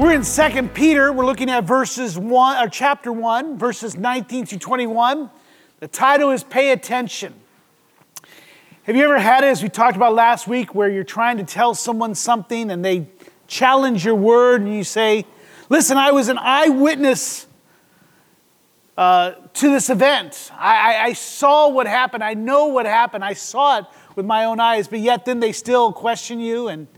We're in 2 Peter. We're looking at verses 1 or chapter 1, verses 19 to 21. The title is Pay Attention. Have you ever had it, as we talked about last week, where you're trying to tell someone something and they challenge your word and you say, Listen, I was an eyewitness uh, to this event. I, I, I saw what happened. I know what happened. I saw it with my own eyes, but yet then they still question you. And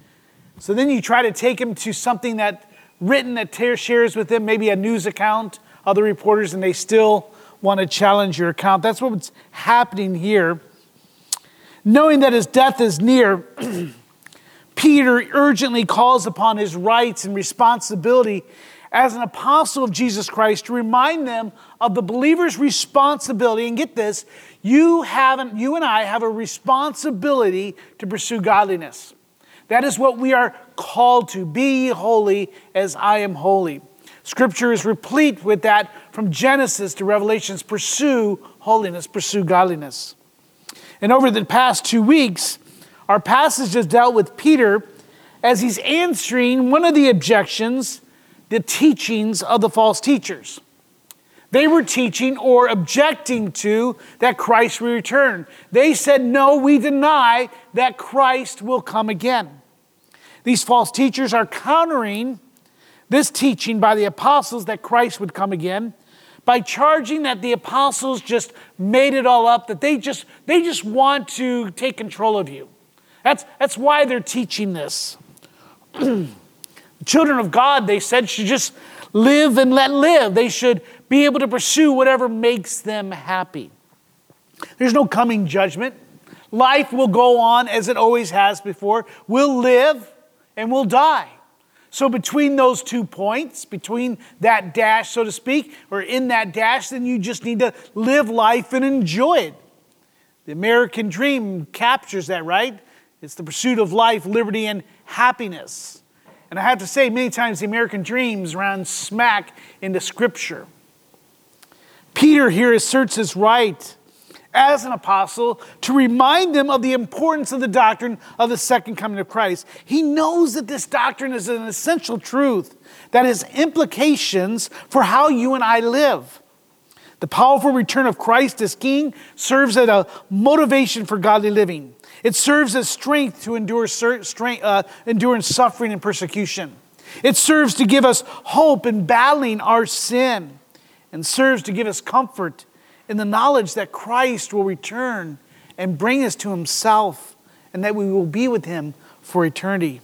so then you try to take them to something that written that shares with them, maybe a news account, other reporters, and they still want to challenge your account. That's what's happening here. Knowing that his death is near, Peter urgently calls upon his rights and responsibility as an apostle of Jesus Christ to remind them of the believer's responsibility. And get this, you haven't, you and I have a responsibility to pursue godliness. That is what we are called to be holy as I am holy. Scripture is replete with that from Genesis to Revelations. Pursue holiness, pursue godliness. And over the past two weeks, our passage has dealt with Peter as he's answering one of the objections, the teachings of the false teachers. They were teaching or objecting to that Christ will return. They said, No, we deny that Christ will come again. These false teachers are countering this teaching by the apostles that Christ would come again by charging that the apostles just made it all up that they just they just want to take control of you. That's that's why they're teaching this. Children of god they said should just live and let live. They should be able to pursue whatever makes them happy. There's no coming judgment. Life will go on as it always has before. We'll live and we'll die. So, between those two points, between that dash, so to speak, or in that dash, then you just need to live life and enjoy it. The American dream captures that, right? It's the pursuit of life, liberty, and happiness. And I have to say, many times the American dreams run smack into Scripture. Peter here asserts his right as an apostle to remind them of the importance of the doctrine of the second coming of Christ. He knows that this doctrine is an essential truth that has implications for how you and I live. The powerful return of Christ as King serves as a motivation for godly living. It serves as strength to endure strength, uh, suffering, and persecution. It serves to give us hope in battling our sin and serves to give us comfort in the knowledge that Christ will return and bring us to himself and that we will be with him for eternity.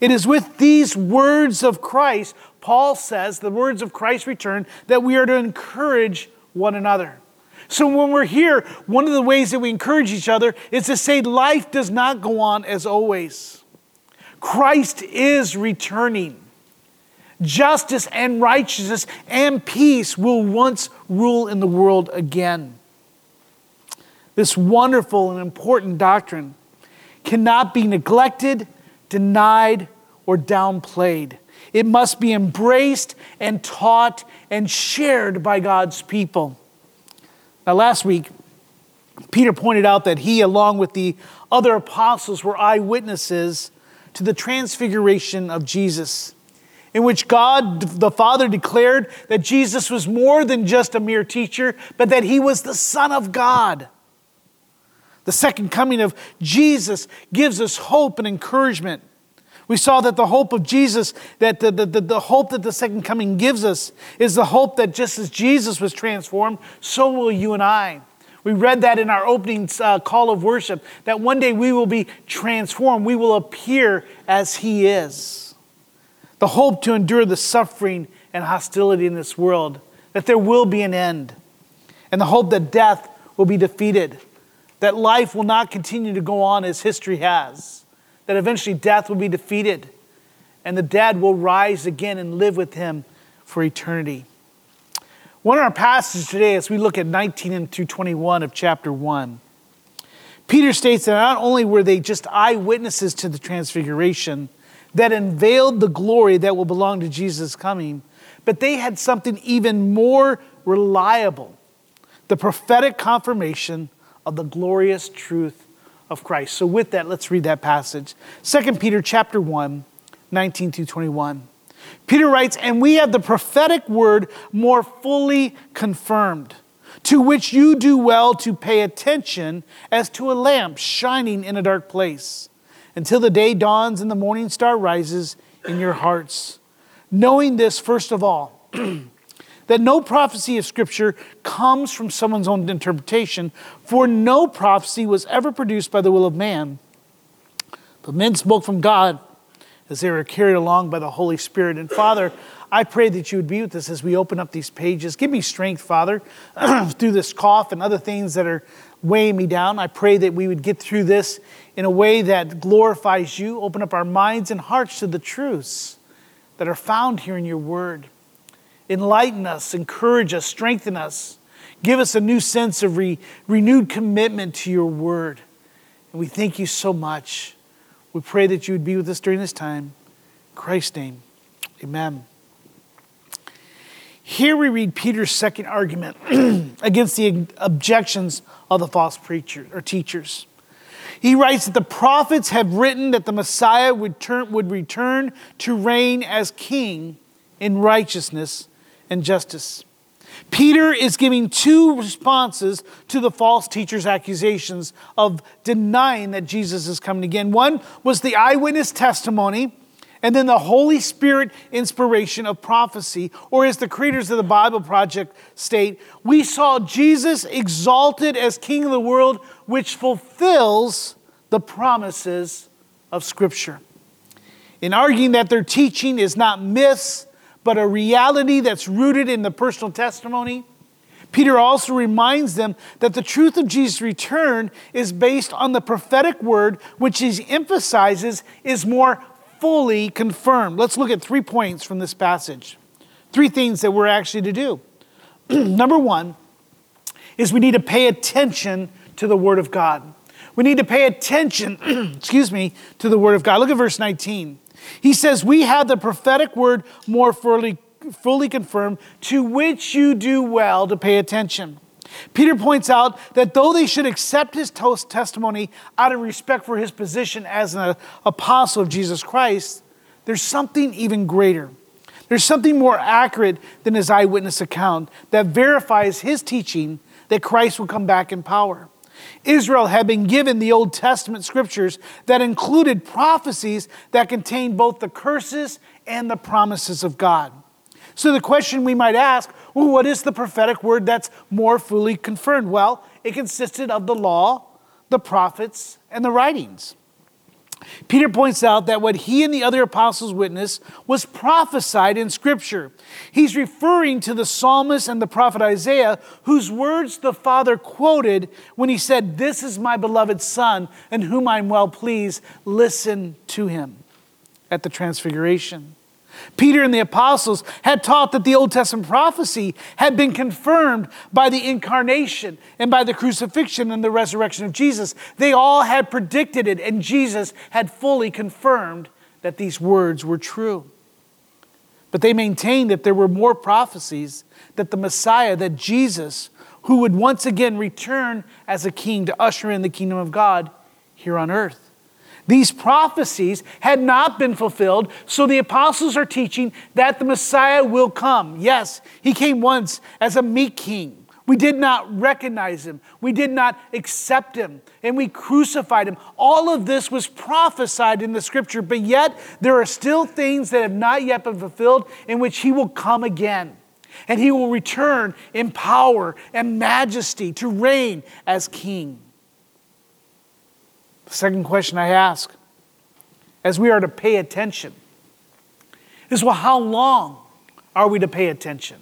It is with these words of Christ, Paul says, the words of Christ's return, that we are to encourage one another. So when we're here, one of the ways that we encourage each other is to say life does not go on as always. Christ is returning justice and righteousness and peace will once rule in the world again. This wonderful and important doctrine cannot be neglected, denied, or downplayed. It must be embraced and taught and shared by God's people. Now, last week, Peter pointed out that he, along with the other apostles, were eyewitnesses to the transfiguration of Jesus in which God the Father declared that Jesus was more than just a mere teacher, but that he was the Son of God. The second coming of Jesus gives us hope and encouragement. We saw that the hope of Jesus, that the, the, the, the, hope that the second coming gives us, is the hope that just as Jesus was transformed, so will you and I. We read that in our opening uh, call of worship, that one day we will be transformed. We will appear as He is the hope to endure the suffering and hostility in this world, that there will be an end, and the hope that death will be defeated, that life will not continue to go on as history has, that eventually death will be defeated, and the dead will rise again and live with him for eternity. One of our passages today, as we look at 19 and through 21 of chapter 1, Peter states that not only were they just eyewitnesses to the transfiguration that unveiled the glory that will belong to Jesus' coming, but they had something even more reliable the prophetic confirmation of the glorious truth of Christ. So with that, let's read that passage. 2 Peter chapter 1, 19 to 21. Peter writes, And we have the prophetic word more fully confirmed, to which you do well to pay attention as to a lamp shining in a dark place, until the day dawns and the morning star rises in your hearts. Knowing this, first of all, that no prophecy of Scripture comes from someone's own interpretation, for no prophecy was ever produced by the will of man. But men spoke from God as they were carried along by the Holy Spirit. And Father, I pray that you would be with us as we open up these pages. Give me strength, Father, through this cough and other things that are weighing me down. I pray that we would get through this in a way that glorifies you. Open up our minds and hearts to the truths that are found here in your word. Enlighten us, encourage us, strengthen us. Give us a new sense of re- renewed commitment to your word. And we thank you so much. We pray that you would be with us during this time. In Christ's name, amen. Here we read Peter's second argument against the objections of the false preachers or teachers. He writes that the prophets have written that the Messiah would, turn, would return to reign as king in righteousness and justice. Peter is giving two responses to the false teacher's accusations of denying that Jesus is coming again. One was the eyewitness testimony, and then the Holy Spirit inspiration of prophecy, or as the creators of the Bible Project state, we saw Jesus exalted as King of the world, which fulfills the promises of Scripture. In arguing that their teaching is not myths, but a reality that's rooted in the personal testimony. Peter also reminds them that the truth of Jesus' return is based on the prophetic word, which he emphasizes is more fully confirmed. Let's look at three points from this passage. Three things that we're actually to do. Number one is we need to pay attention to the Word of God. We need to pay attention, excuse me, to the Word of God. Look at verse 19. He says, We have the prophetic word more fully, fully confirmed, to which you do well to pay attention. Peter points out that though they should accept his testimony out of respect for his position as an apostle of Jesus Christ, there's something even greater. There's something more accurate than his eyewitness account that verifies his teaching that Christ will come back in power. Israel had been given the Old Testament scriptures that included prophecies that contained both the curses and the promises of God. So, the question we might ask well, what is the prophetic word that's more fully confirmed? Well, it consisted of the law, the prophets, and the writings. Peter points out that what he and the other apostles witnessed was prophesied in Scripture. He's referring to the psalmist and the prophet Isaiah, whose words the Father quoted when he said, This is my beloved Son, in whom I'm well pleased. Listen to him at the Transfiguration. Peter and the apostles had taught that the Old Testament prophecy had been confirmed by the incarnation and by the crucifixion and the resurrection of Jesus. They all had predicted it, and Jesus had fully confirmed that these words were true. But they maintained that there were more prophecies that the Messiah, that Jesus, who would once again return as a king to usher in the kingdom of God here on earth. These prophecies had not been fulfilled, so the apostles are teaching that the Messiah will come. Yes, he came once as a meek king. We did not recognize him. We did not accept him. And we crucified him. All of this was prophesied in the scripture, but yet there are still things that have not yet been fulfilled in which he will come again. And he will return in power and majesty to reign as king. The second question I ask, as we are to pay attention, is well, how long are we to pay attention?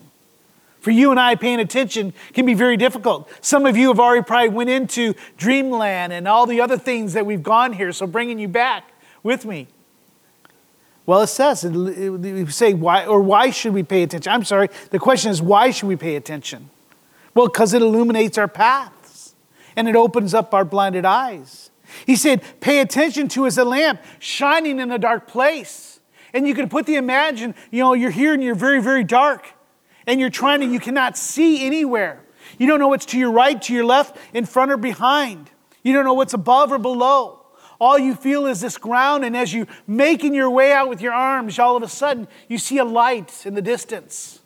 For you and I, paying attention can be very difficult. Some of you have already probably went into dreamland and all the other things that we've gone here, so bringing you back with me. Well, it says, we say, why, or why should we pay attention? I'm sorry, the question is, why should we pay attention? Well, because it illuminates our paths and it opens up our blinded eyes. He said, pay attention to as a lamp shining in a dark place. And you can put the imagine, you know, you're here and you're very, very dark and you're trying to, you cannot see anywhere. You don't know what's to your right, to your left, in front or behind. You don't know what's above or below. All you feel is this ground, and as you're making your way out with your arms, all of a sudden you see a light in the distance.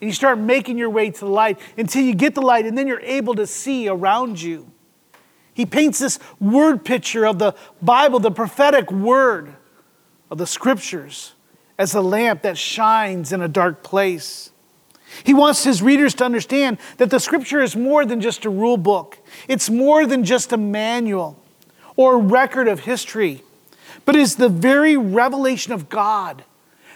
And you start making your way to the light until you get the light, and then you're able to see around you. He paints this word picture of the Bible, the prophetic word of the scriptures, as a lamp that shines in a dark place. He wants his readers to understand that the scripture is more than just a rule book, it's more than just a manual or record of history, but is the very revelation of God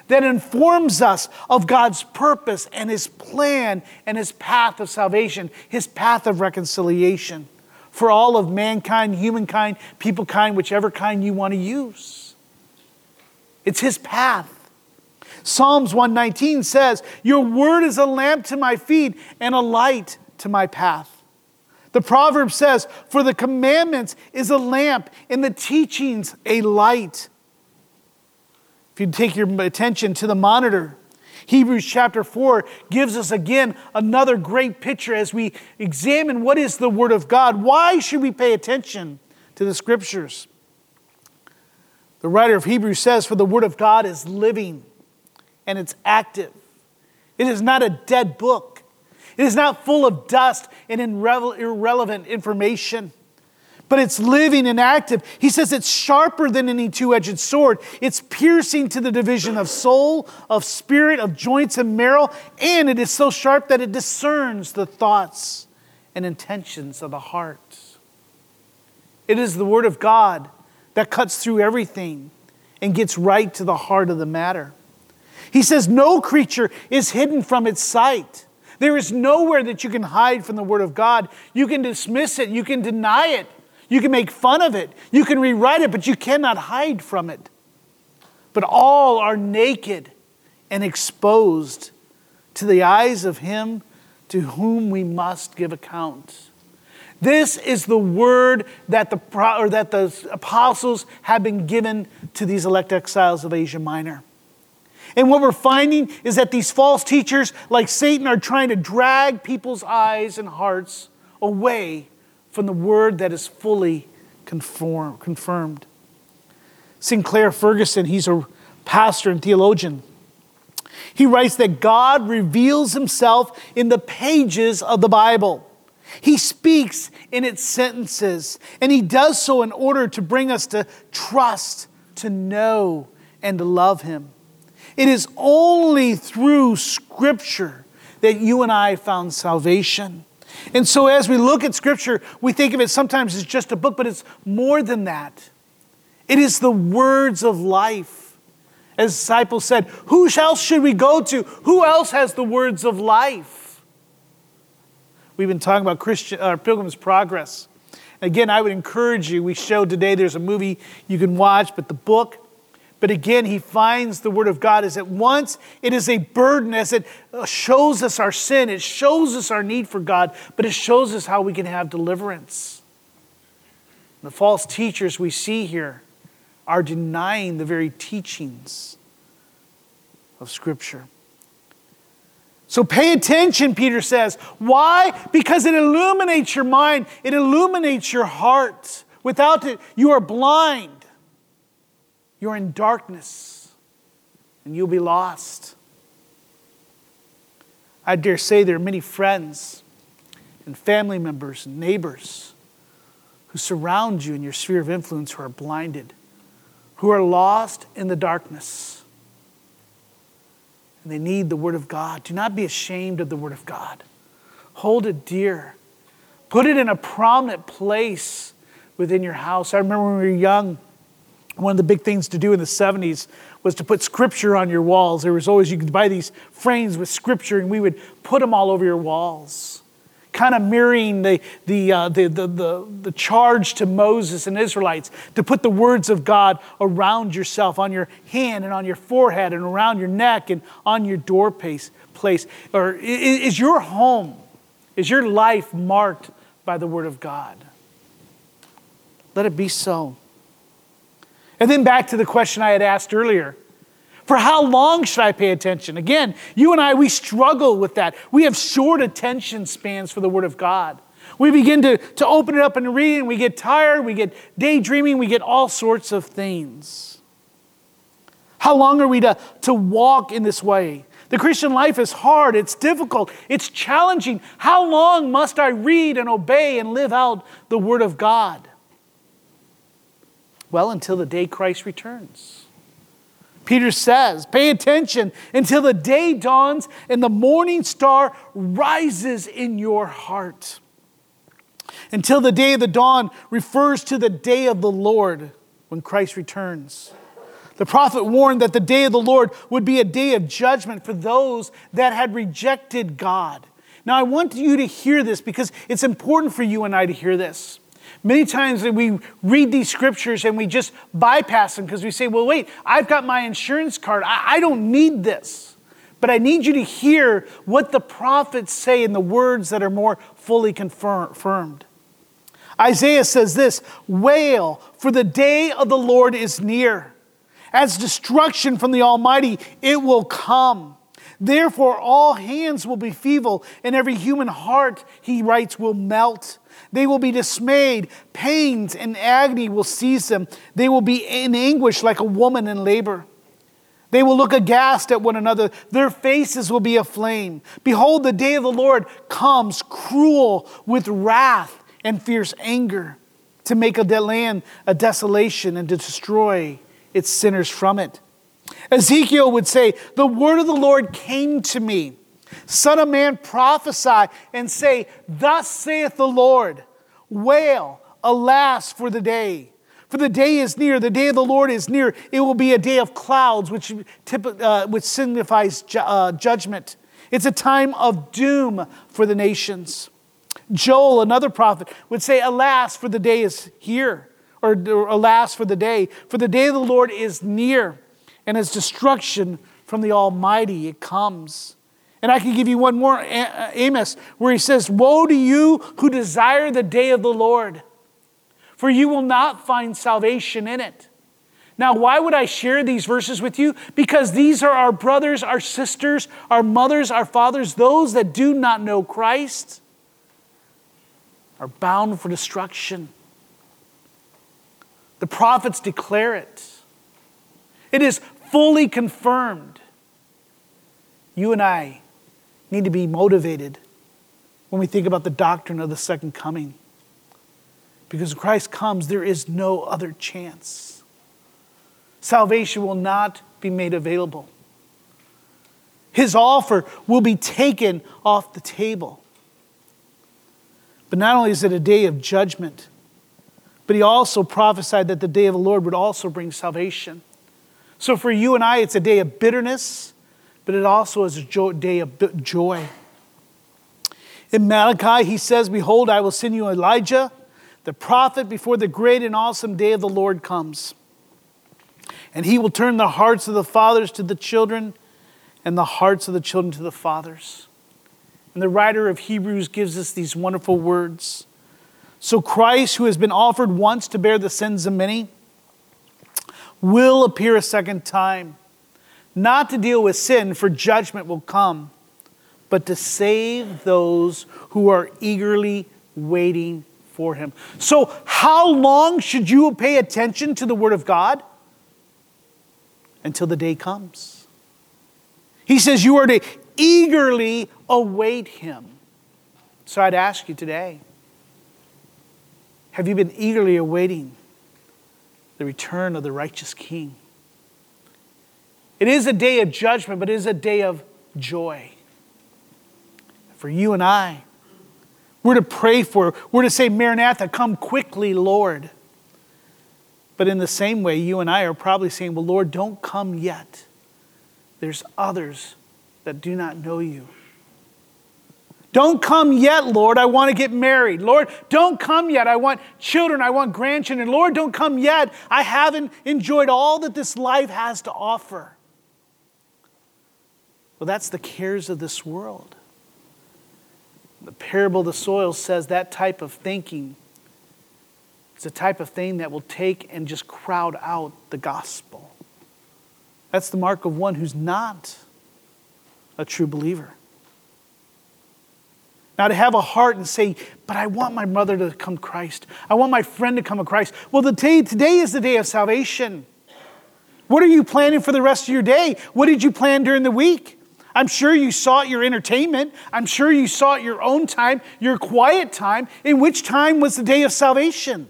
that informs us of God's purpose and his plan and his path of salvation, his path of reconciliation for all of mankind, humankind, people kind, whichever kind you want to use. It's his path. Psalms 119 says, Your word is a lamp to my feet and a light to my path. The proverb says, For the commandments is a lamp, and the teachings a light. If you take your attention to the monitor, Hebrews chapter 4 gives us again another great picture as we examine what is the Word of God. Why should we pay attention to the Scriptures? The writer of Hebrews says, For the Word of God is living and it's active. It is not a dead book, it is not full of dust and irrelevant information but it's living and active. He says it's sharper than any two edged sword. It's piercing to the division of soul, of spirit, of joints and marrow, and it is so sharp that it discerns the thoughts and intentions of the heart. It is the Word of God that cuts through everything and gets right to the heart of the matter. He says, No creature is hidden from its sight. There is nowhere that you can hide from the Word of God. You can dismiss it, you can deny it, you can make fun of it, you can rewrite it, but you cannot hide from it. But all are naked and exposed to the eyes of Him to whom we must give account. This is the word that the, or that the apostles have been given to these elect exiles of Asia Minor. And what we're finding is that these false teachers, like Satan, are trying to drag people's eyes and hearts away from the word that is fully conform, confirmed. Sinclair Ferguson, he's a pastor and theologian. He writes that God reveals himself in the pages of the Bible. He speaks in its sentences, and he does so in order to bring us to trust, to know, and to love him. It is only through Scripture that you and I found salvation. And so, as we look at Scripture, we think of it sometimes as just a book, but it's more than that. It is the words of life. As disciples said, Who else should we go to? Who else has the words of life? We've been talking about Christian, uh, Pilgrim's Progress. Again, I would encourage you. We showed today there's a movie you can watch, but the book but again, he finds the Word of God as at once it is a burden, as it uh, shows us our sin, it shows us our need for God, but it shows us how we can have deliverance. The false teachers we see here are denying the very teachings of Scripture. So pay attention, Peter says. Why? Because it illuminates your mind, it illuminates your heart. Without it, you are blind. You're in darkness and you'll be lost. I dare say there are many friends and family members and neighbors who surround you in your sphere of influence who are blinded, who are lost in the darkness. And they need the Word of God. Do not be ashamed of the Word of God. Hold it dear. Put it in a prominent place within your house. I remember when we were young, one of the big things to do in the 70s was to put scripture on your walls. There was always, you could buy these frames with scripture, and we would put them all over your walls. kind of mirroring the, the, uh, the, the, the, the charge to Moses and Israelites to put the words of God around yourself, on your hand and on your forehead and around your neck and on your doorplace. Place. Or is your home, is your life marked by the Word of God? Let it be so. And then back to the question I had asked earlier for how long should I pay attention? Again, you and I, we struggle with that. We have short attention spans for the Word of God. We begin to, to open it up and read, and we get tired, we get daydreaming, we get all sorts of things. How long are we to, to walk in this way? The Christian life is hard, it's difficult, it's challenging. How long must I read and obey and live out the Word of God? Well, until the day Christ returns. Peter says, pay attention until the day dawns and the morning star rises in your heart. Until the day of the dawn refers to the day of the Lord when Christ returns. The prophet warned that the day of the Lord would be a day of judgment for those that had rejected God. Now, I want you to hear this because it's important for you and I to hear this. Many times that we read these scriptures and we just bypass them because we say, well, wait, I've got my insurance card. I, I don't need this. But I need you to hear what the prophets say in the words that are more fully confirmed. Isaiah says this Wail, for the day of the Lord is near. As destruction from the Almighty, it will come. Therefore, all hands will be feeble, and every human heart, he writes, will melt. They will be dismayed. Pains and agony will seize them. They will be in anguish like a woman in labor. They will look aghast at one another. Their faces will be aflame. Behold, the day of the Lord comes cruel with wrath and fierce anger to make a land a desolation and to destroy its sinners from it. Ezekiel would say, The word of the Lord came to me Son of man, prophesy and say, Thus saith the Lord, wail, alas, for the day. For the day is near, the day of the Lord is near. It will be a day of clouds, which, uh, which signifies ju- uh, judgment. It's a time of doom for the nations. Joel, another prophet, would say, Alas, for the day is here, or, or alas, for the day. For the day of the Lord is near, and his destruction from the Almighty it comes. And I can give you one more, Amos, where he says, Woe to you who desire the day of the Lord, for you will not find salvation in it. Now, why would I share these verses with you? Because these are our brothers, our sisters, our mothers, our fathers, those that do not know Christ are bound for destruction. The prophets declare it, it is fully confirmed. You and I need to be motivated when we think about the doctrine of the second coming. Because when Christ comes, there is no other chance. Salvation will not be made available. His offer will be taken off the table. But not only is it a day of judgment, but he also prophesied that the day of the Lord would also bring salvation. So for you and I, it's a day of bitterness but it also is a day of joy. In Malachi, he says, Behold, I will send you Elijah, the prophet, before the great and awesome day of the Lord comes. And he will turn the hearts of the fathers to the children, and the hearts of the children to the fathers. And the writer of Hebrews gives us these wonderful words. So Christ, who has been offered once to bear the sins of many, will appear a second time not to deal with sin, for judgment will come, but to save those who are eagerly waiting for him. So, how long should you pay attention to the Word of God? Until the day comes. He says you are to eagerly await him. So, I'd ask you today have you been eagerly awaiting the return of the righteous King? It is a day of judgment, but it is a day of joy. For you and I, we're to pray for, we're to say, Maranatha, come quickly, Lord. But in the same way, you and I are probably saying, Well, Lord, don't come yet. There's others that do not know you. Don't come yet, Lord. I want to get married. Lord, don't come yet. I want children. I want grandchildren. Lord, don't come yet. I haven't enjoyed all that this life has to offer. Well, that's the cares of this world. The parable of the soil says that type of thinking is a type of thing that will take and just crowd out the gospel. That's the mark of one who's not a true believer. Now, to have a heart and say, but I want my mother to come Christ. I want my friend to come to Christ. Well, the day, today is the day of salvation. What are you planning for the rest of your day? What did you plan during the week? I'm sure you sought your entertainment. I'm sure you sought your own time, your quiet time. In which time was the day of salvation?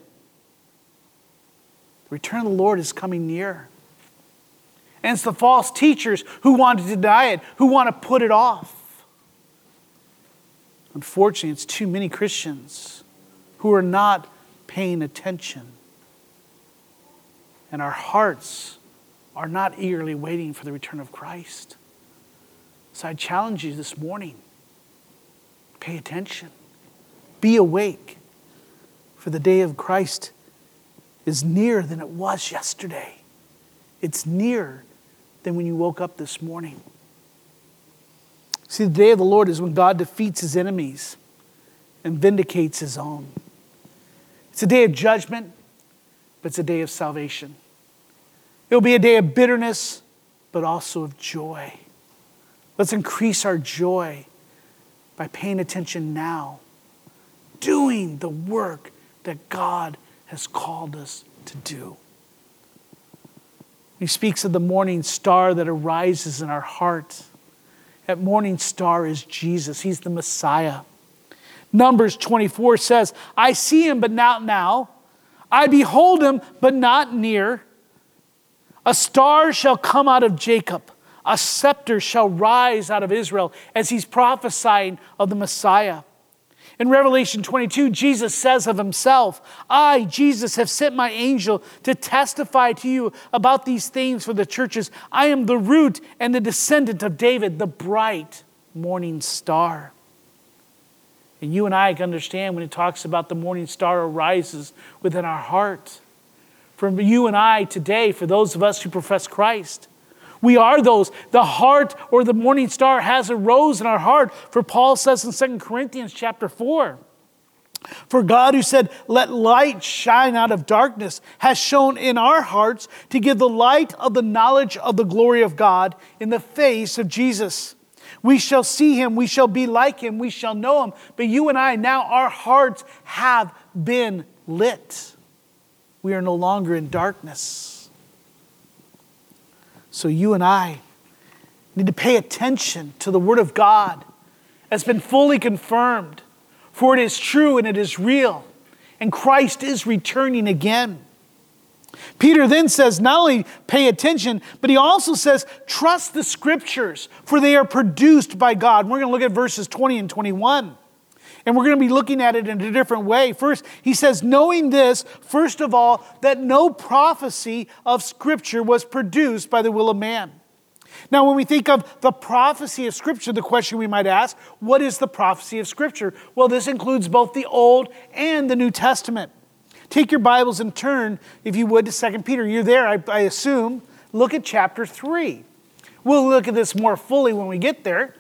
The return of the Lord is coming near. And it's the false teachers who want to deny it, who want to put it off. Unfortunately, it's too many Christians who are not paying attention. And our hearts are not eagerly waiting for the return of Christ. So I challenge you this morning pay attention, be awake, for the day of Christ is nearer than it was yesterday. It's nearer than when you woke up this morning. See, the day of the Lord is when God defeats his enemies and vindicates his own. It's a day of judgment, but it's a day of salvation. It'll be a day of bitterness, but also of joy. Let's increase our joy by paying attention now, doing the work that God has called us to do. He speaks of the morning star that arises in our heart. That morning star is Jesus, He's the Messiah. Numbers 24 says, I see Him, but not now. I behold Him, but not near. A star shall come out of Jacob, a scepter shall rise out of Israel, as He's prophesying of the Messiah. In Revelation 22, Jesus says of himself, I, Jesus, have sent my angel to testify to you about these things for the churches. I am the root and the descendant of David, the bright morning star. And you and I can understand when it talks about the morning star arises within our heart. For you and I today, for those of us who profess Christ, we are those. The heart or the morning star has a rose in our heart. For Paul says in 2 Corinthians chapter 4. For God, who said, Let light shine out of darkness, has shown in our hearts to give the light of the knowledge of the glory of God in the face of Jesus. We shall see him, we shall be like him, we shall know him. But you and I, now our hearts have been lit. We are no longer in darkness. So you and I need to pay attention to the Word of God has been fully confirmed, for it is true and it is real, and Christ is returning again. Peter then says, not only pay attention, but he also says, trust the scriptures, for they are produced by God. And we're going to look at verses 20 and 21. And we're going to be looking at it in a different way. First, he says, knowing this, first of all, that no prophecy of Scripture was produced by the will of man. Now, when we think of the prophecy of Scripture, the question we might ask, what is the prophecy of Scripture? Well, this includes both the Old and the New Testament. Take your Bibles and turn, if you would, to 2 Peter. You're there, I, I assume. Look at chapter 3. We'll look at this more fully when we get there.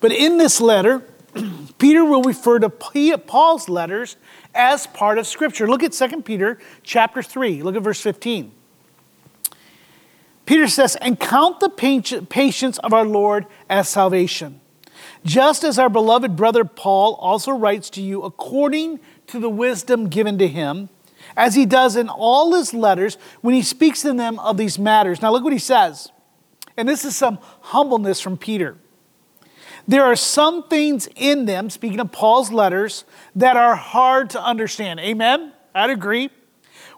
But in this letter, Peter will refer to Paul's letters as part of Scripture. Look at 2 Peter chapter 3. Look at verse 15. Peter says, And count the patience of our Lord as salvation, just as our beloved brother Paul also writes to you according to the wisdom given to him, as he does in all his letters when he speaks in them of these matters. Now, look what he says. And this is some humbleness from Peter. There are some things in them, speaking of Paul's letters, that are hard to understand. Amen? I'd agree.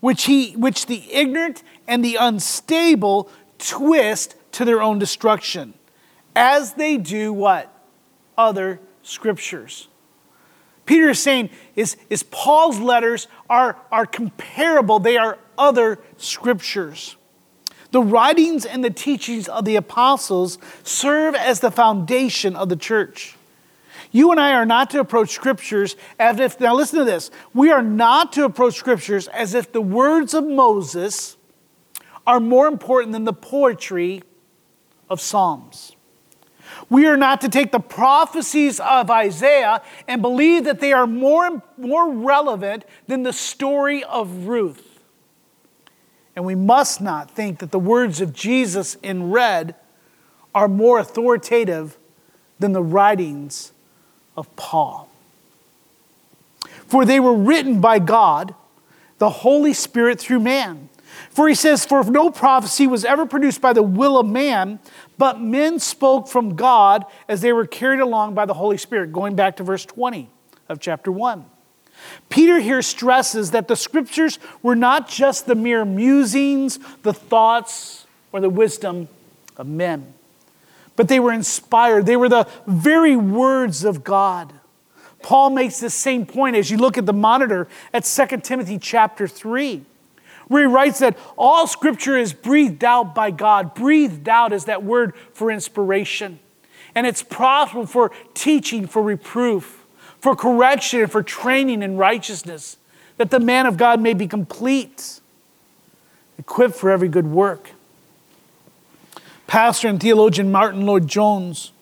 Which, he, which the ignorant and the unstable twist to their own destruction, as they do what? Other scriptures. Peter is saying is, is Paul's letters are, are comparable, they are other scriptures. The writings and the teachings of the apostles serve as the foundation of the church. You and I are not to approach scriptures as if, now listen to this, we are not to approach scriptures as if the words of Moses are more important than the poetry of Psalms. We are not to take the prophecies of Isaiah and believe that they are more, more relevant than the story of Ruth. And we must not think that the words of Jesus in red are more authoritative than the writings of Paul. For they were written by God, the Holy Spirit through man. For he says, For no prophecy was ever produced by the will of man, but men spoke from God as they were carried along by the Holy Spirit. Going back to verse 20 of chapter 1. Peter here stresses that the scriptures were not just the mere musings, the thoughts, or the wisdom of men, but they were inspired. They were the very words of God. Paul makes the same point as you look at the monitor at 2 Timothy chapter 3, where he writes that all scripture is breathed out by God. Breathed out is that word for inspiration. And it's profitable for teaching, for reproof, for correction, and for training in righteousness, that the man of God may be complete, equipped for every good work. Pastor and theologian Martyn Lloyd-Jones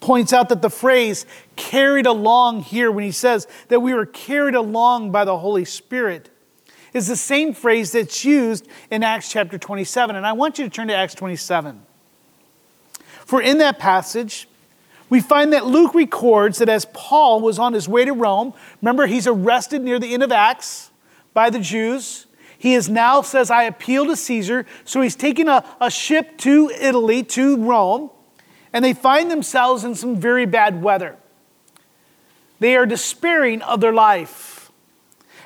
points out that the phrase carried along here, when he says that we were carried along by the Holy Spirit, is the same phrase that's used in Acts chapter 27. And I want you to turn to Acts 27. For in that passage, we find that Luke records that as Paul was on his way to Rome, remember he's arrested near the end of Acts by the Jews. He is now says, I appeal to Caesar. So he's taking a, a ship to Italy, to Rome, and they find themselves in some very bad weather. They are despairing of their life,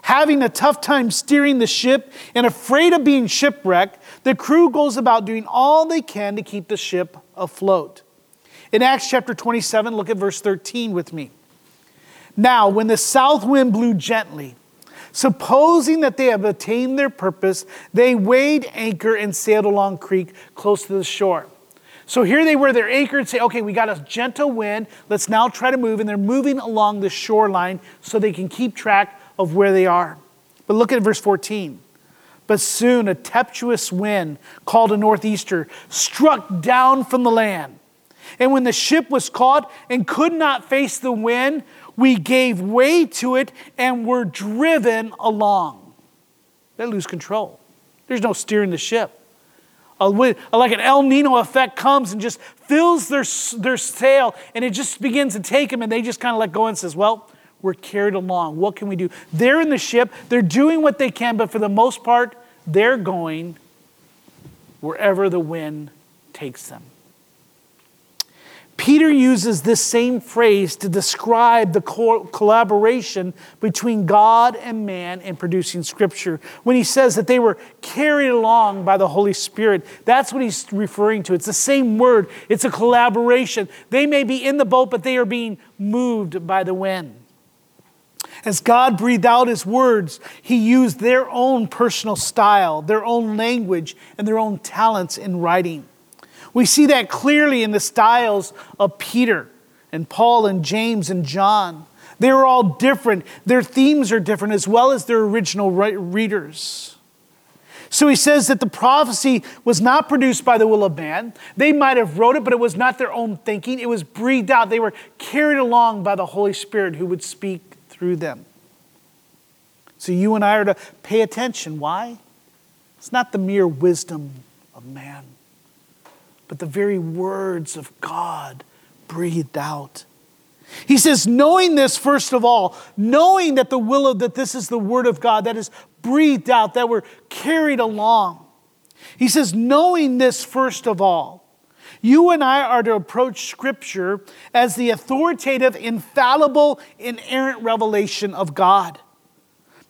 having a tough time steering the ship, and afraid of being shipwrecked. The crew goes about doing all they can to keep the ship afloat. In Acts chapter 27, look at verse 13 with me. Now, when the south wind blew gently, Supposing that they have attained their purpose, they weighed anchor and sailed along Crete close to the shore. So here they were, they're anchored and say, okay, we got a gentle wind. Let's now try to move. And they're moving along the shoreline so they can keep track of where they are. But look at verse 14. But soon a tempestuous wind called a northeaster struck down from the land. And when the ship was caught and could not face the wind, we gave way to it and were driven along. They lose control. There's no steering the ship. A, like an El Nino effect comes and just fills their, their sail and it just begins to take them and they just kind of let go and says, well, we're carried along. What can we do? They're in the ship. They're doing what they can, but for the most part, they're going wherever the wind takes them. Peter uses this same phrase to describe the co- collaboration between God and man in producing Scripture. When he says that they were carried along by the Holy Spirit, that's what he's referring to. It's the same word, it's a collaboration. They may be in the boat, but they are being moved by the wind. As God breathed out his words, he used their own personal style, their own language, and their own talents in writing. We see that clearly in the styles of Peter and Paul and James and John. They were all different. Their themes are different as well as their original readers. So he says that the prophecy was not produced by the will of man. They might have wrote it, but it was not their own thinking. It was breathed out. They were carried along by the Holy Spirit who would speak through them. So you and I are to pay attention. Why? It's not the mere wisdom of man but the very words of God breathed out. He says, knowing this, first of all, knowing that the will of that this is the word of God that is breathed out, that we're carried along. He says, knowing this, first of all, you and I are to approach Scripture as the authoritative, infallible, inerrant revelation of God.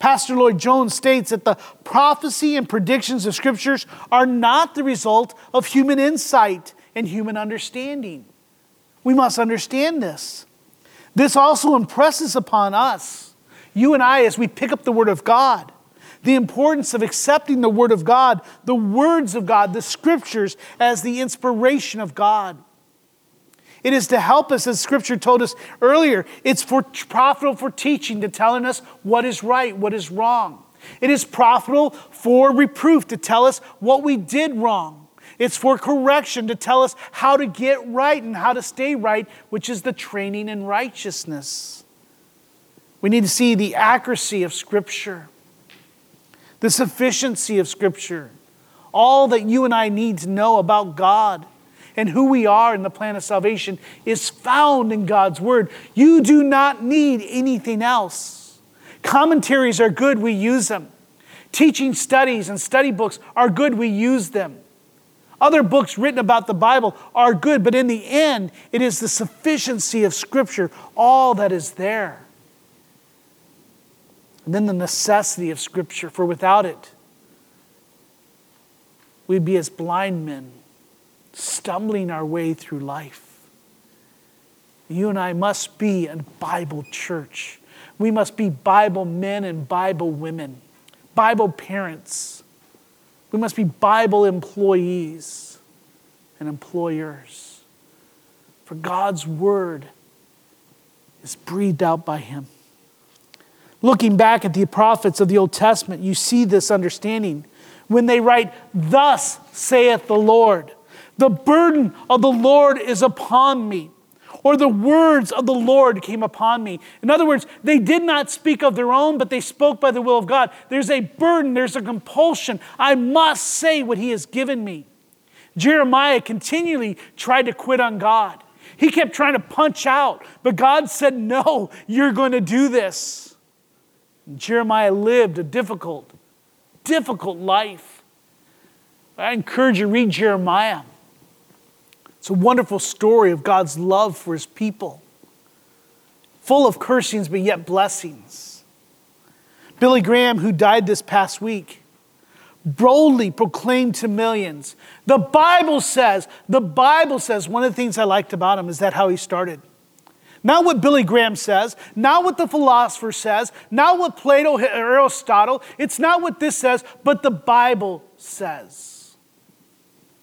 Pastor Lloyd-Jones states that the prophecy and predictions of scriptures are not the result of human insight and human understanding. We must understand this. This also impresses upon us, you and I, as we pick up the Word of God, the importance of accepting the Word of God, the words of God, the Scriptures as the inspiration of God. It is to help us, as Scripture told us earlier. It's for profitable for teaching, to telling us what is right, what is wrong. It is profitable for reproof, to tell us what we did wrong. It's for correction, to tell us how to get right and how to stay right, which is the training in righteousness. We need to see the accuracy of Scripture, the sufficiency of Scripture, all that you and I need to know about God and who we are in the plan of salvation is found in God's Word. You do not need anything else. Commentaries are good, we use them. Teaching studies and study books are good, we use them. Other books written about the Bible are good, but in the end, it is the sufficiency of Scripture, all that is there. And then the necessity of Scripture, for without it, we'd be as blind men stumbling our way through life. You and I must be a Bible church. We must be Bible men and Bible women, Bible parents. We must be Bible employees and employers. For God's word is breathed out by Him. Looking back at the prophets of the Old Testament, you see this understanding. When they write, Thus saith the Lord, the burden of the Lord is upon me. Or the words of the Lord came upon me. In other words, they did not speak of their own, but they spoke by the will of God. There's a burden, there's a compulsion. I must say what He has given me. Jeremiah continually tried to quit on God. He kept trying to punch out, but God said, No, you're going to do this. And Jeremiah lived a difficult, difficult life. I encourage you to read Jeremiah. It's a wonderful story of God's love for his people, full of cursings but yet blessings. Billy Graham, who died this past week, boldly proclaimed to millions. The Bible says, the Bible says, one of the things I liked about him is that how he started. Not what Billy Graham says, not what the philosopher says, not what Plato or Aristotle, it's not what this says, but the Bible says.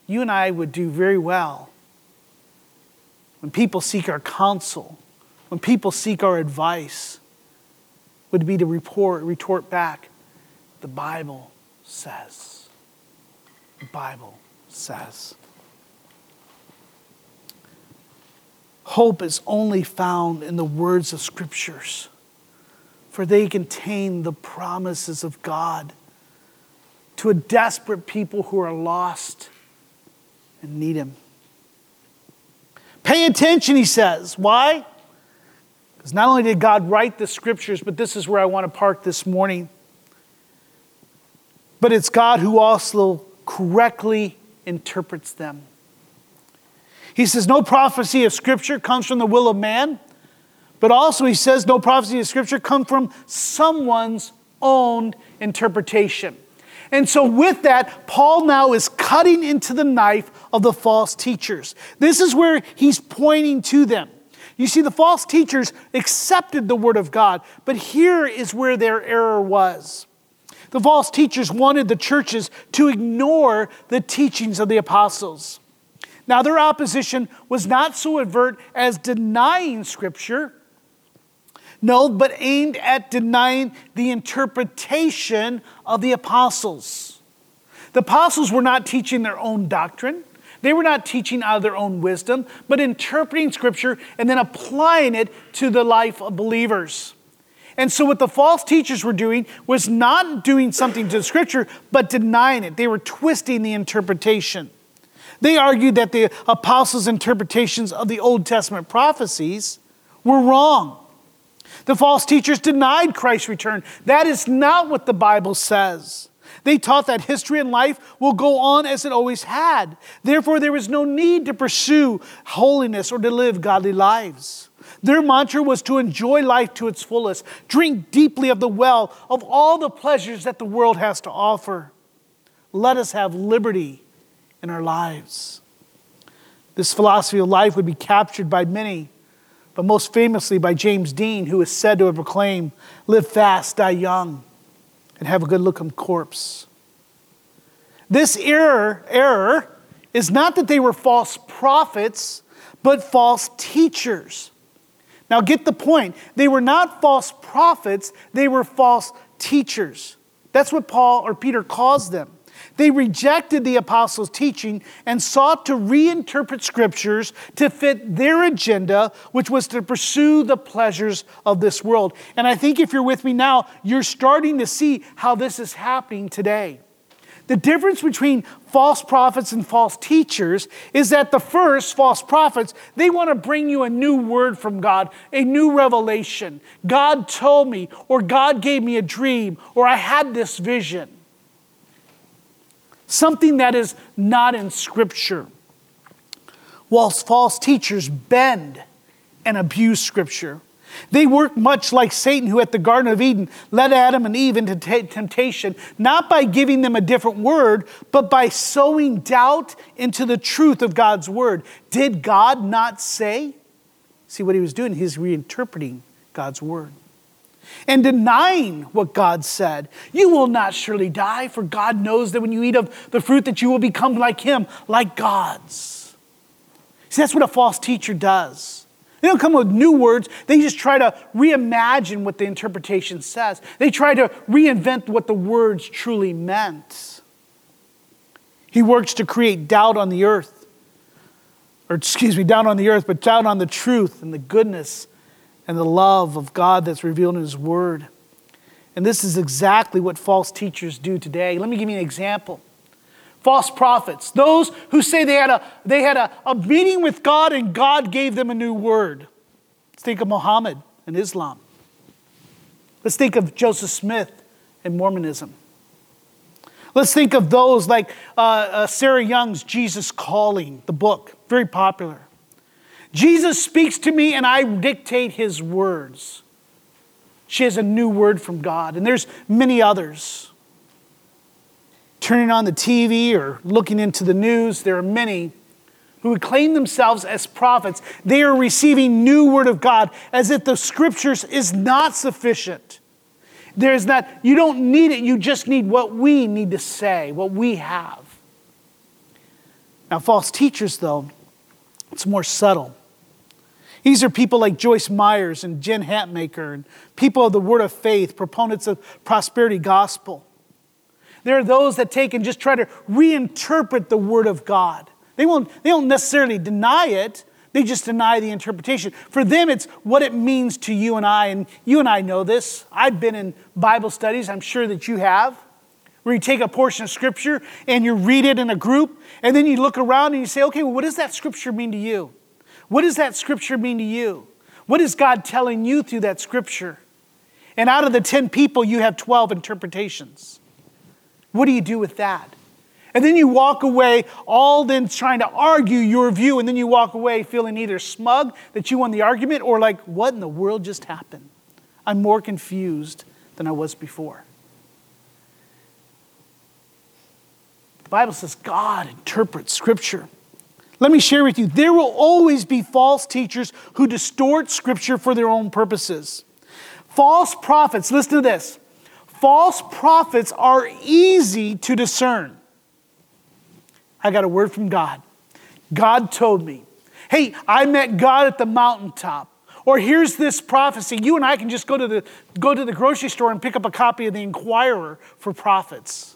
You and I would do very well when people seek our counsel, when people seek our advice, would be to report, retort back, the Bible says. The Bible says. Hope is only found in the words of Scriptures, for they contain the promises of God to a desperate people who are lost and need Him. Pay attention, he says. Why? Because not only did God write the scriptures, but this is where I want to park this morning. But it's God who also correctly interprets them. He says, No prophecy of scripture comes from the will of man, but also he says, No prophecy of scripture comes from someone's own interpretation. And so, with that, Paul now is cutting into the knife of the false teachers. This is where he's pointing to them. You see, the false teachers accepted the word of God, but here is where their error was. The false teachers wanted the churches to ignore the teachings of the apostles. Now, their opposition was not so overt as denying Scripture, no, but aimed at denying the interpretation of the apostles. The apostles were not teaching their own doctrine. They were not teaching out of their own wisdom, but interpreting scripture and then applying it to the life of believers. And so, what the false teachers were doing was not doing something to the scripture, but denying it. They were twisting the interpretation. They argued that the apostles' interpretations of the Old Testament prophecies were wrong. The false teachers denied Christ's return. That is not what the Bible says. They taught that history and life will go on as it always had. Therefore, there was no need to pursue holiness or to live godly lives. Their mantra was to enjoy life to its fullest, drink deeply of the well of all the pleasures that the world has to offer. Let us have liberty in our lives. This philosophy of life would be captured by many but most famously by James Dean, who is said to have proclaimed, Live fast, die young. and have a good looking corpse. This error, error is not that they were false prophets, but false teachers. Now get the point. They were not false prophets, they were false teachers. That's what Paul or Peter calls them. They rejected the apostles' teaching and sought to reinterpret scriptures to fit their agenda, which was to pursue the pleasures of this world. And I think if you're with me now, you're starting to see how this is happening today. The difference between false prophets and false teachers is that the first, false prophets, they want to bring you a new word from God, a new revelation. God told me, or God gave me a dream, or I had this vision. Something that is not in Scripture. Whilst false teachers bend and abuse Scripture. They work much like Satan, who at the Garden of Eden led Adam and Eve into t- temptation, not by giving them a different word, but by sowing doubt into the truth of God's word. Did God not say? See what he was doing? He's reinterpreting God's word and denying what God said. You will not surely die, for God knows that when you eat of the fruit that you will become like him, like gods. See, that's what a false teacher does. They don't come with new words. They just try to reimagine what the interpretation says. They try to reinvent what the words truly meant. He works to create doubt on the earth, or excuse me, doubt on the earth, but doubt on the truth and the goodness and the love of God that's revealed in His Word. And this is exactly what false teachers do today. Let me give you an example false prophets, those who say they had, a, they had a, a meeting with God and God gave them a new word. Let's think of Muhammad and Islam. Let's think of Joseph Smith and Mormonism. Let's think of those like uh, uh, Sarah Young's Jesus Calling, the book, very popular. Jesus speaks to me and I dictate his words. She has a new word from God, and there's many others turning on the TV or looking into the news, there are many who claim themselves as prophets. They are receiving new word of God as if the scriptures is not sufficient. There's not, you don't need it, you just need what we need to say, what we have. Now, false teachers, though, it's more subtle. These are people like Joyce Myers and Jen Hatmaker and people of the Word of Faith, proponents of prosperity gospel. There are those that take and just try to reinterpret the Word of God. They, won't, they don't necessarily deny it, they just deny the interpretation. For them, it's what it means to you and I. And you and I know this. I've been in Bible studies, I'm sure that you have, where you take a portion of Scripture and you read it in a group, and then you look around and you say, okay, well, what does that Scripture mean to you? What does that Scripture mean to you? What is God telling you through that Scripture? And out of the 10 people, you have 12 interpretations. What do you do with that? And then you walk away, all then trying to argue your view, and then you walk away feeling either smug that you won the argument or like, what in the world just happened? I'm more confused than I was before. The Bible says God interprets Scripture. Let me share with you there will always be false teachers who distort Scripture for their own purposes. False prophets, listen to this false prophets are easy to discern. I got a word from God. God told me, hey, I met God at the mountaintop. Or here's this prophecy. You and I can just go to the, go to the grocery store and pick up a copy of the Enquirer for prophets.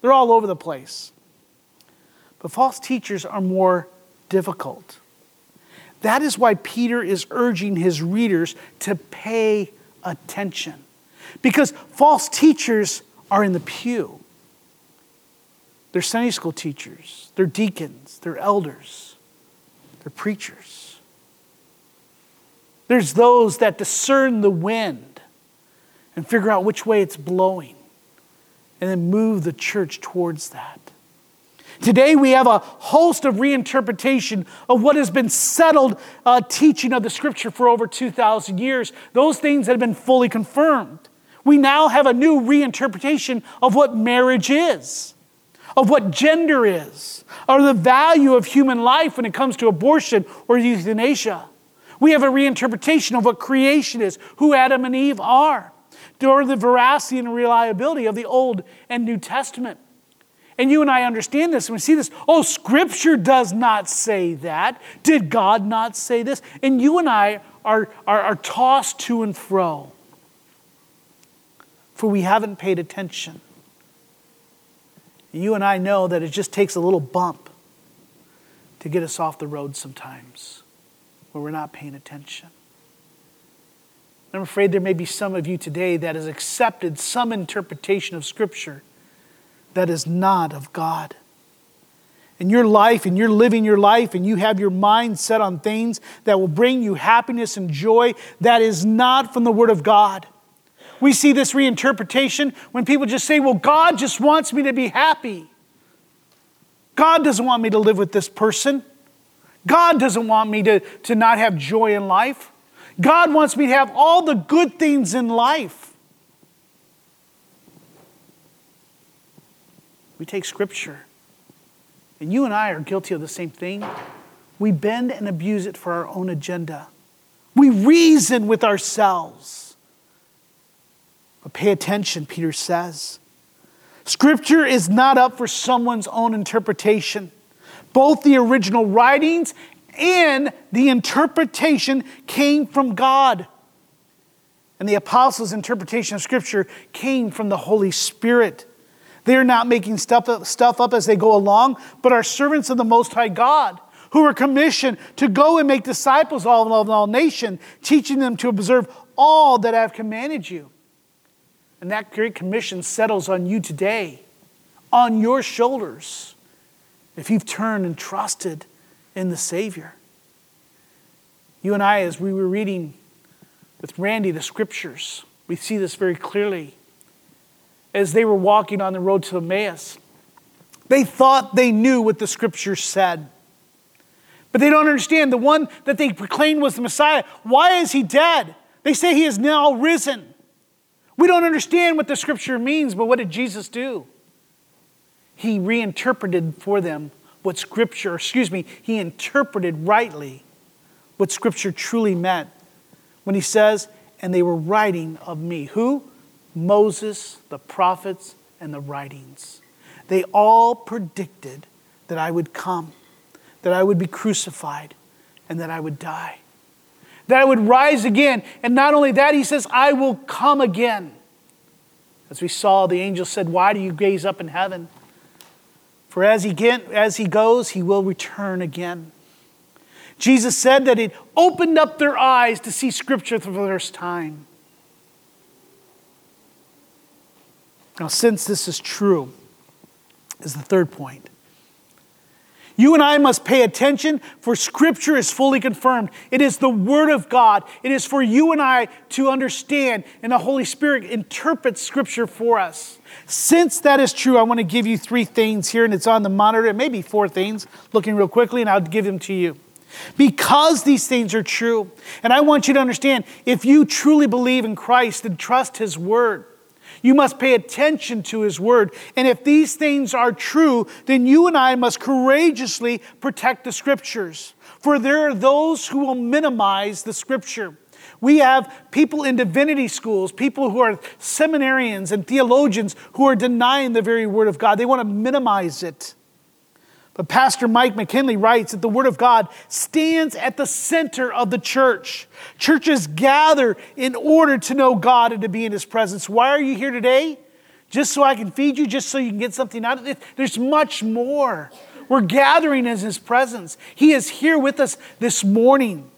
They're all over the place. But false teachers are more difficult. That is why Peter is urging his readers to pay attention. Because false teachers are in the pew. They're Sunday school teachers, they're deacons, they're elders, they're preachers. There's those that discern the wind and figure out which way it's blowing and then move the church towards that. Today, we have a host of reinterpretation of what has been settled uh, teaching of the scripture for over 2,000 years. Those things that have been fully confirmed. We now have a new reinterpretation of what marriage is, of what gender is, or the value of human life when it comes to abortion or euthanasia. We have a reinterpretation of what creation is, who Adam and Eve are. restore the veracity and reliability of the Old and New Testament. And you and I understand this and we see this. Oh, Scripture does not say that. Did God not say this? And you and I are, are, are tossed to and fro, for we haven't paid attention. You and I know that it just takes a little bump to get us off the road sometimes where we're not paying attention. I'm afraid there may be some of you today that has accepted some interpretation of Scripture that is not of God. In your life, and you're living your life, and you have your mind set on things that will bring you happiness and joy that is not from the Word of God. We see this reinterpretation when people just say, Well, God just wants me to be happy. God doesn't want me to live with this person. God doesn't want me to, to not have joy in life. God wants me to have all the good things in life. We take Scripture, and you and I are guilty of the same thing. We bend and abuse it for our own agenda. We reason with ourselves. But pay attention, Peter says. Scripture is not up for someone's own interpretation. Both the original writings and the interpretation came from God. And the apostles' interpretation of Scripture came from the Holy Spirit. They're not making stuff up, stuff up as they go along, but are servants of the Most High God who are commissioned to go and make disciples of all, all nation, teaching them to observe all that I've commanded you. And that great commission settles on you today, on your shoulders, if you've turned and trusted in the Savior. You and I, as we were reading with Randy the scriptures, we see this very clearly. As they were walking on the road to Emmaus, they thought they knew what the scripture said. But they don't understand the one that they proclaimed was the Messiah. Why is he dead? They say he is now risen. We don't understand what the scripture means, but what did Jesus do? He reinterpreted for them what Scripture, excuse me, he interpreted rightly what Scripture truly meant when he says, and they were writing of me. Who? Moses, the prophets, and the writings. They all predicted that I would come, that I would be crucified, and that I would die. That I would rise again. And not only that, he says, I will come again. As we saw, the angel said, Why do you gaze up in heaven? For as he, get, as he goes, he will return again. Jesus said that it opened up their eyes to see Scripture for the first time. Now, since this is true, is the third point. You and I must pay attention, for Scripture is fully confirmed. It is the Word of God. It is for you and I to understand, and the Holy Spirit interprets Scripture for us. Since that is true, I want to give you three things here, and it's on the monitor, maybe four things, looking real quickly, and I'll give them to you. Because these things are true, and I want you to understand if you truly believe in Christ and trust His Word, you must pay attention to His Word. And if these things are true, then you and I must courageously protect the Scriptures. For there are those who will minimize the Scripture. We have people in divinity schools, people who are seminarians and theologians who are denying the very Word of God. They want to minimize it. But Pastor Mike McKinley writes that the Word of God stands at the center of the church. Churches gather in order to know God and to be in His presence. Why are you here today? Just so I can feed you, just so you can get something out of it? There's much more. We're gathering in His presence. He is here with us this morning.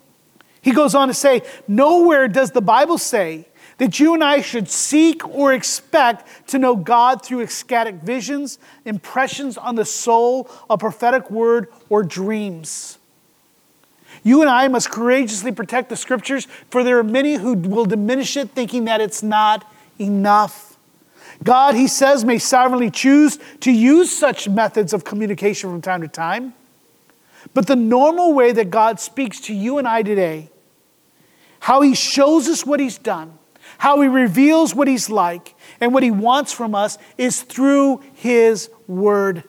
He goes on to say, Nowhere does the Bible say that you and I should seek or expect to know God through ecstatic visions, impressions on the soul, a prophetic word, or dreams. You and I must courageously protect the scriptures, for there are many who will diminish it, thinking that it's not enough. God, he says, may sovereignly choose to use such methods of communication from time to time. But the normal way that God speaks to you and I today, how he shows us what he's done, how he reveals what he's like and what he wants from us is through his word.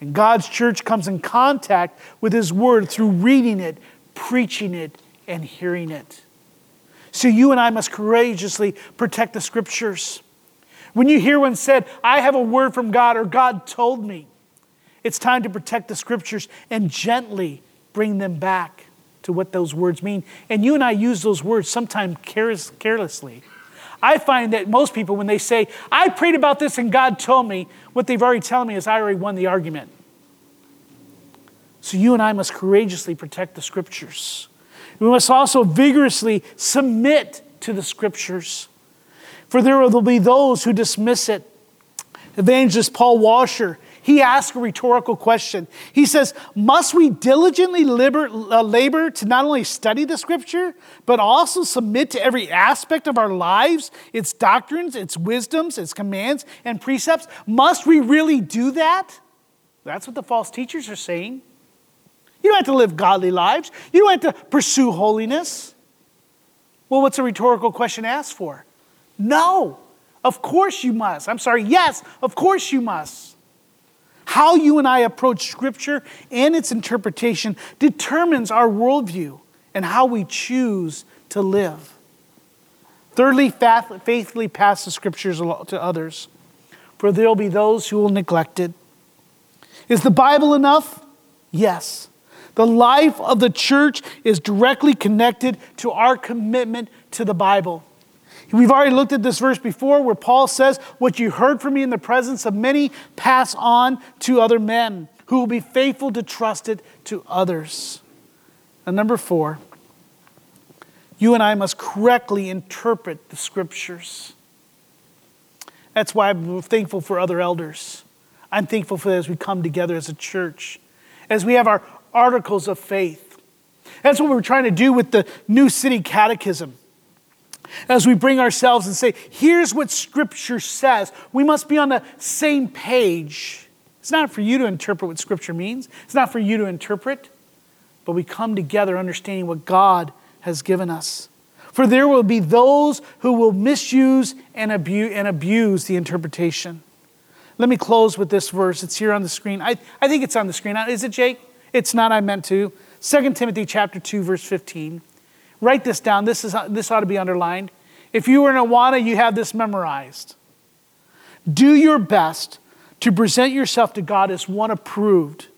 And God's church comes in contact with his word through reading it, preaching it, and hearing it. So you and I must courageously protect the scriptures. When you hear one said, I have a word from God or God told me, it's time to protect the scriptures and gently bring them back to what those words mean. And you and I use those words sometimes carelessly. I find that most people, when they say, I prayed about this and God told me, what they've already telling me is, I already won the argument. So you and I must courageously protect the scriptures. We must also vigorously submit to the scriptures, for there will be those who dismiss it. Evangelist Paul Washer, he asks a rhetorical question. He says, Must we diligently labor, uh, labor to not only study the scripture, but also submit to every aspect of our lives, its doctrines, its wisdoms, its commands, and precepts? Must we really do that? That's what the false teachers are saying. You don't have to live godly lives. You don't have to pursue holiness. Well, what's a rhetorical question asked for? No. Of course you must. I'm sorry, yes, of course you must. How you and I approach Scripture and its interpretation determines our worldview and how we choose to live. Thirdly, faithfully pass the Scriptures to others, for there will be those who will neglect it. Is the Bible enough? Yes. The life of the church is directly connected to our commitment to the Bible. We've already looked at this verse before where Paul says, What you heard from me in the presence of many, pass on to other men who will be faithful to trust it to others. And number four, you and I must correctly interpret the scriptures. That's why I'm thankful for other elders. I'm thankful for that as we come together as a church, as we have our articles of faith. That's what we're trying to do with the New City Catechism. As we bring ourselves and say, here's what Scripture says, we must be on the same page. It's not for you to interpret what Scripture means, it's not for you to interpret, but we come together understanding what God has given us. For there will be those who will misuse and abuse, and abuse the interpretation. Let me close with this verse. It's here on the screen. I, I think it's on the screen. Is it, Jake? It's not, I meant to. 2 Timothy chapter 2, verse 15. Write this down. This, is, this ought to be underlined. If you were in Awana, you have this memorized. Do your best to present yourself to God as one approved,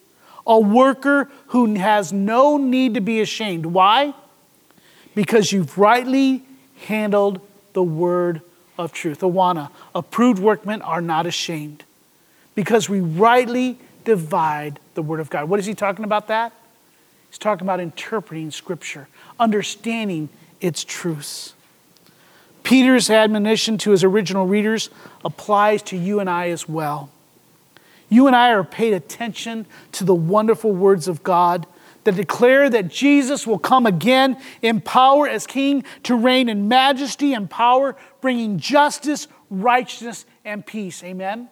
a worker who has no need to be ashamed. Why? Because you've rightly handled the word of truth. Awana, approved workmen are not ashamed because we rightly divide the Word of God. What is he talking about that? He's talking about interpreting Scripture, understanding its truths. Peter's admonition to his original readers applies to you and I as well. You and I are paid attention to the wonderful words of God that declare that Jesus will come again in power as king to reign in majesty and power, bringing justice, righteousness, and peace. Amen.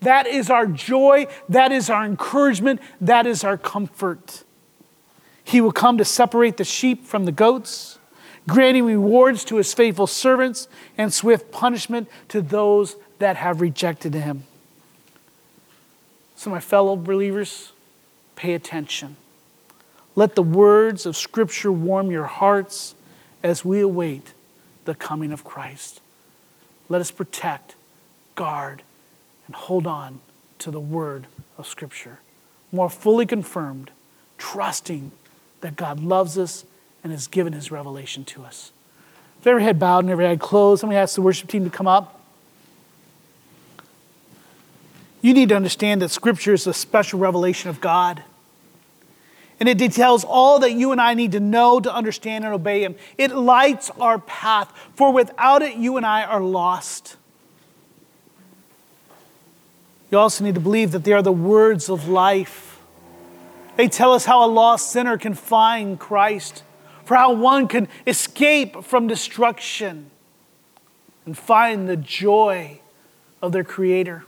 That is our joy. That is our encouragement. That is our comfort. He will come to separate the sheep from the goats, granting rewards to his faithful servants and swift punishment to those that have rejected him. So, my fellow believers, pay attention. Let the words of Scripture warm your hearts as we await the coming of Christ. Let us protect, guard, and hold on to the word of Scripture. More fully confirmed, trusting that God loves us and has given his revelation to us. If every head bowed and every eye closed, let me ask the worship team to come up. You need to understand that Scripture is a special revelation of God. And it details all that you and I need to know to understand and obey Him. It lights our path, for without it, you and I are lost. You also need to believe that they are the words of life. They tell us how a lost sinner can find Christ, for how one can escape from destruction and find the joy of their Creator.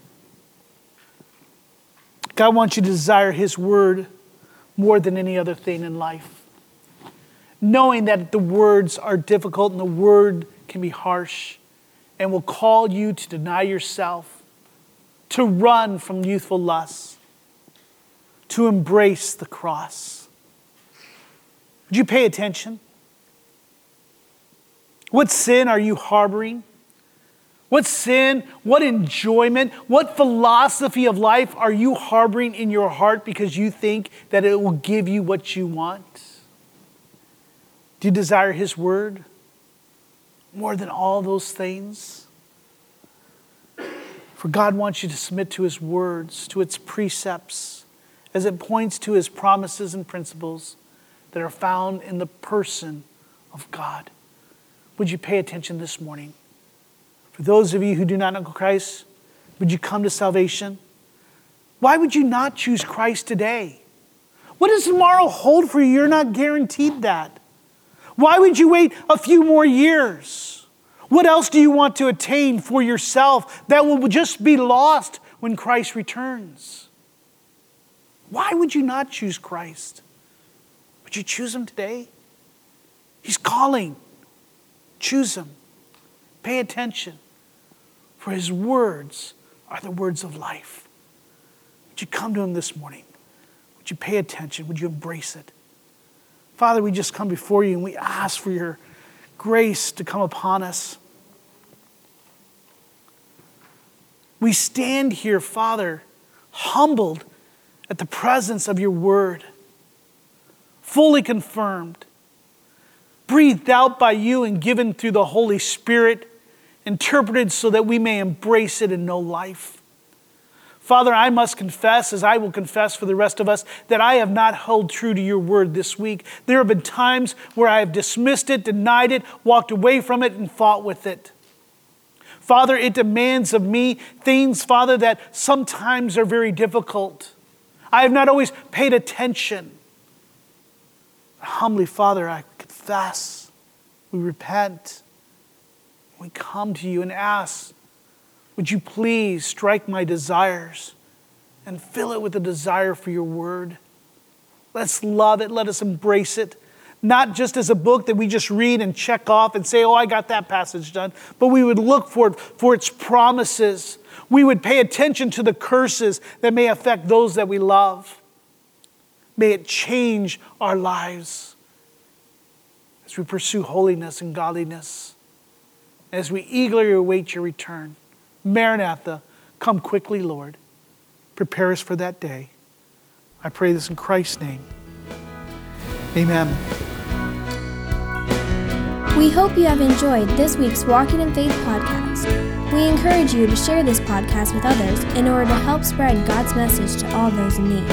God wants you to desire His Word more than any other thing in life. Knowing that the words are difficult and the Word can be harsh and will call you to deny yourself to run from youthful lusts, to embrace the cross. Would you pay attention? What sin are you harboring? What sin, what enjoyment, what philosophy of life are you harboring in your heart because you think that it will give you what you want? Do you desire His Word more than all those things? For God wants you to submit to His words, to its precepts, as it points to His promises and principles that are found in the person of God. Would you pay attention this morning? For those of you who do not know Christ, would you come to salvation? Why would you not choose Christ today? What does tomorrow hold for you? You're not guaranteed that. Why would you wait a few more years? What else do you want to attain for yourself that will just be lost when Christ returns? Why would you not choose Christ? Would you choose Him today? He's calling. Choose Him. Pay attention for his words are the words of life. Would you come to him this morning? Would you pay attention? Would you embrace it? Father, we just come before you and we ask for your grace to come upon us. We stand here, Father, humbled at the presence of your word, fully confirmed, breathed out by you and given through the Holy Spirit interpreted so that we may embrace it and know life. Father, I must confess, as I will confess for the rest of us, that I have not held true to your word this week. There have been times where I have dismissed it, denied it, walked away from it, and fought with it. Father, it demands of me things, Father, that sometimes are very difficult. I have not always paid attention. Humbly, Father, I confess. We repent we come to you and ask, would you please strike my desires and fill it with a desire for your word? Let's love it. Let us embrace it. Not just as a book that we just read and check off and say, oh, I got that passage done, but we would look for it for its promises. We would pay attention to the curses that may affect those that we love. May it change our lives as we pursue holiness and godliness as we eagerly await your return. Maranatha, come quickly, Lord. Prepare us for that day. I pray this in Christ's name. Amen. We hope you have enjoyed this week's Walking in Faith podcast. We encourage you to share this podcast with others in order to help spread God's message to all those in need.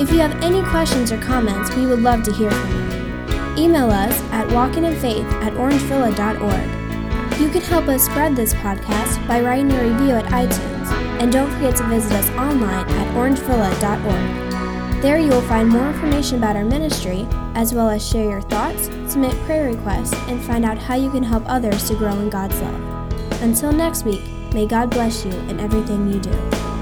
If you have any questions or comments, we would love to hear from you. Email us at walkinginfaith at orangevilla.org. You can help us spread this podcast by writing a review at iTunes, and don't forget to visit us online at orangevilla.org. There you will find more information about our ministry, as well as share your thoughts, submit prayer requests, and find out how you can help others to grow in God's love. Until next week, may God bless you in everything you do.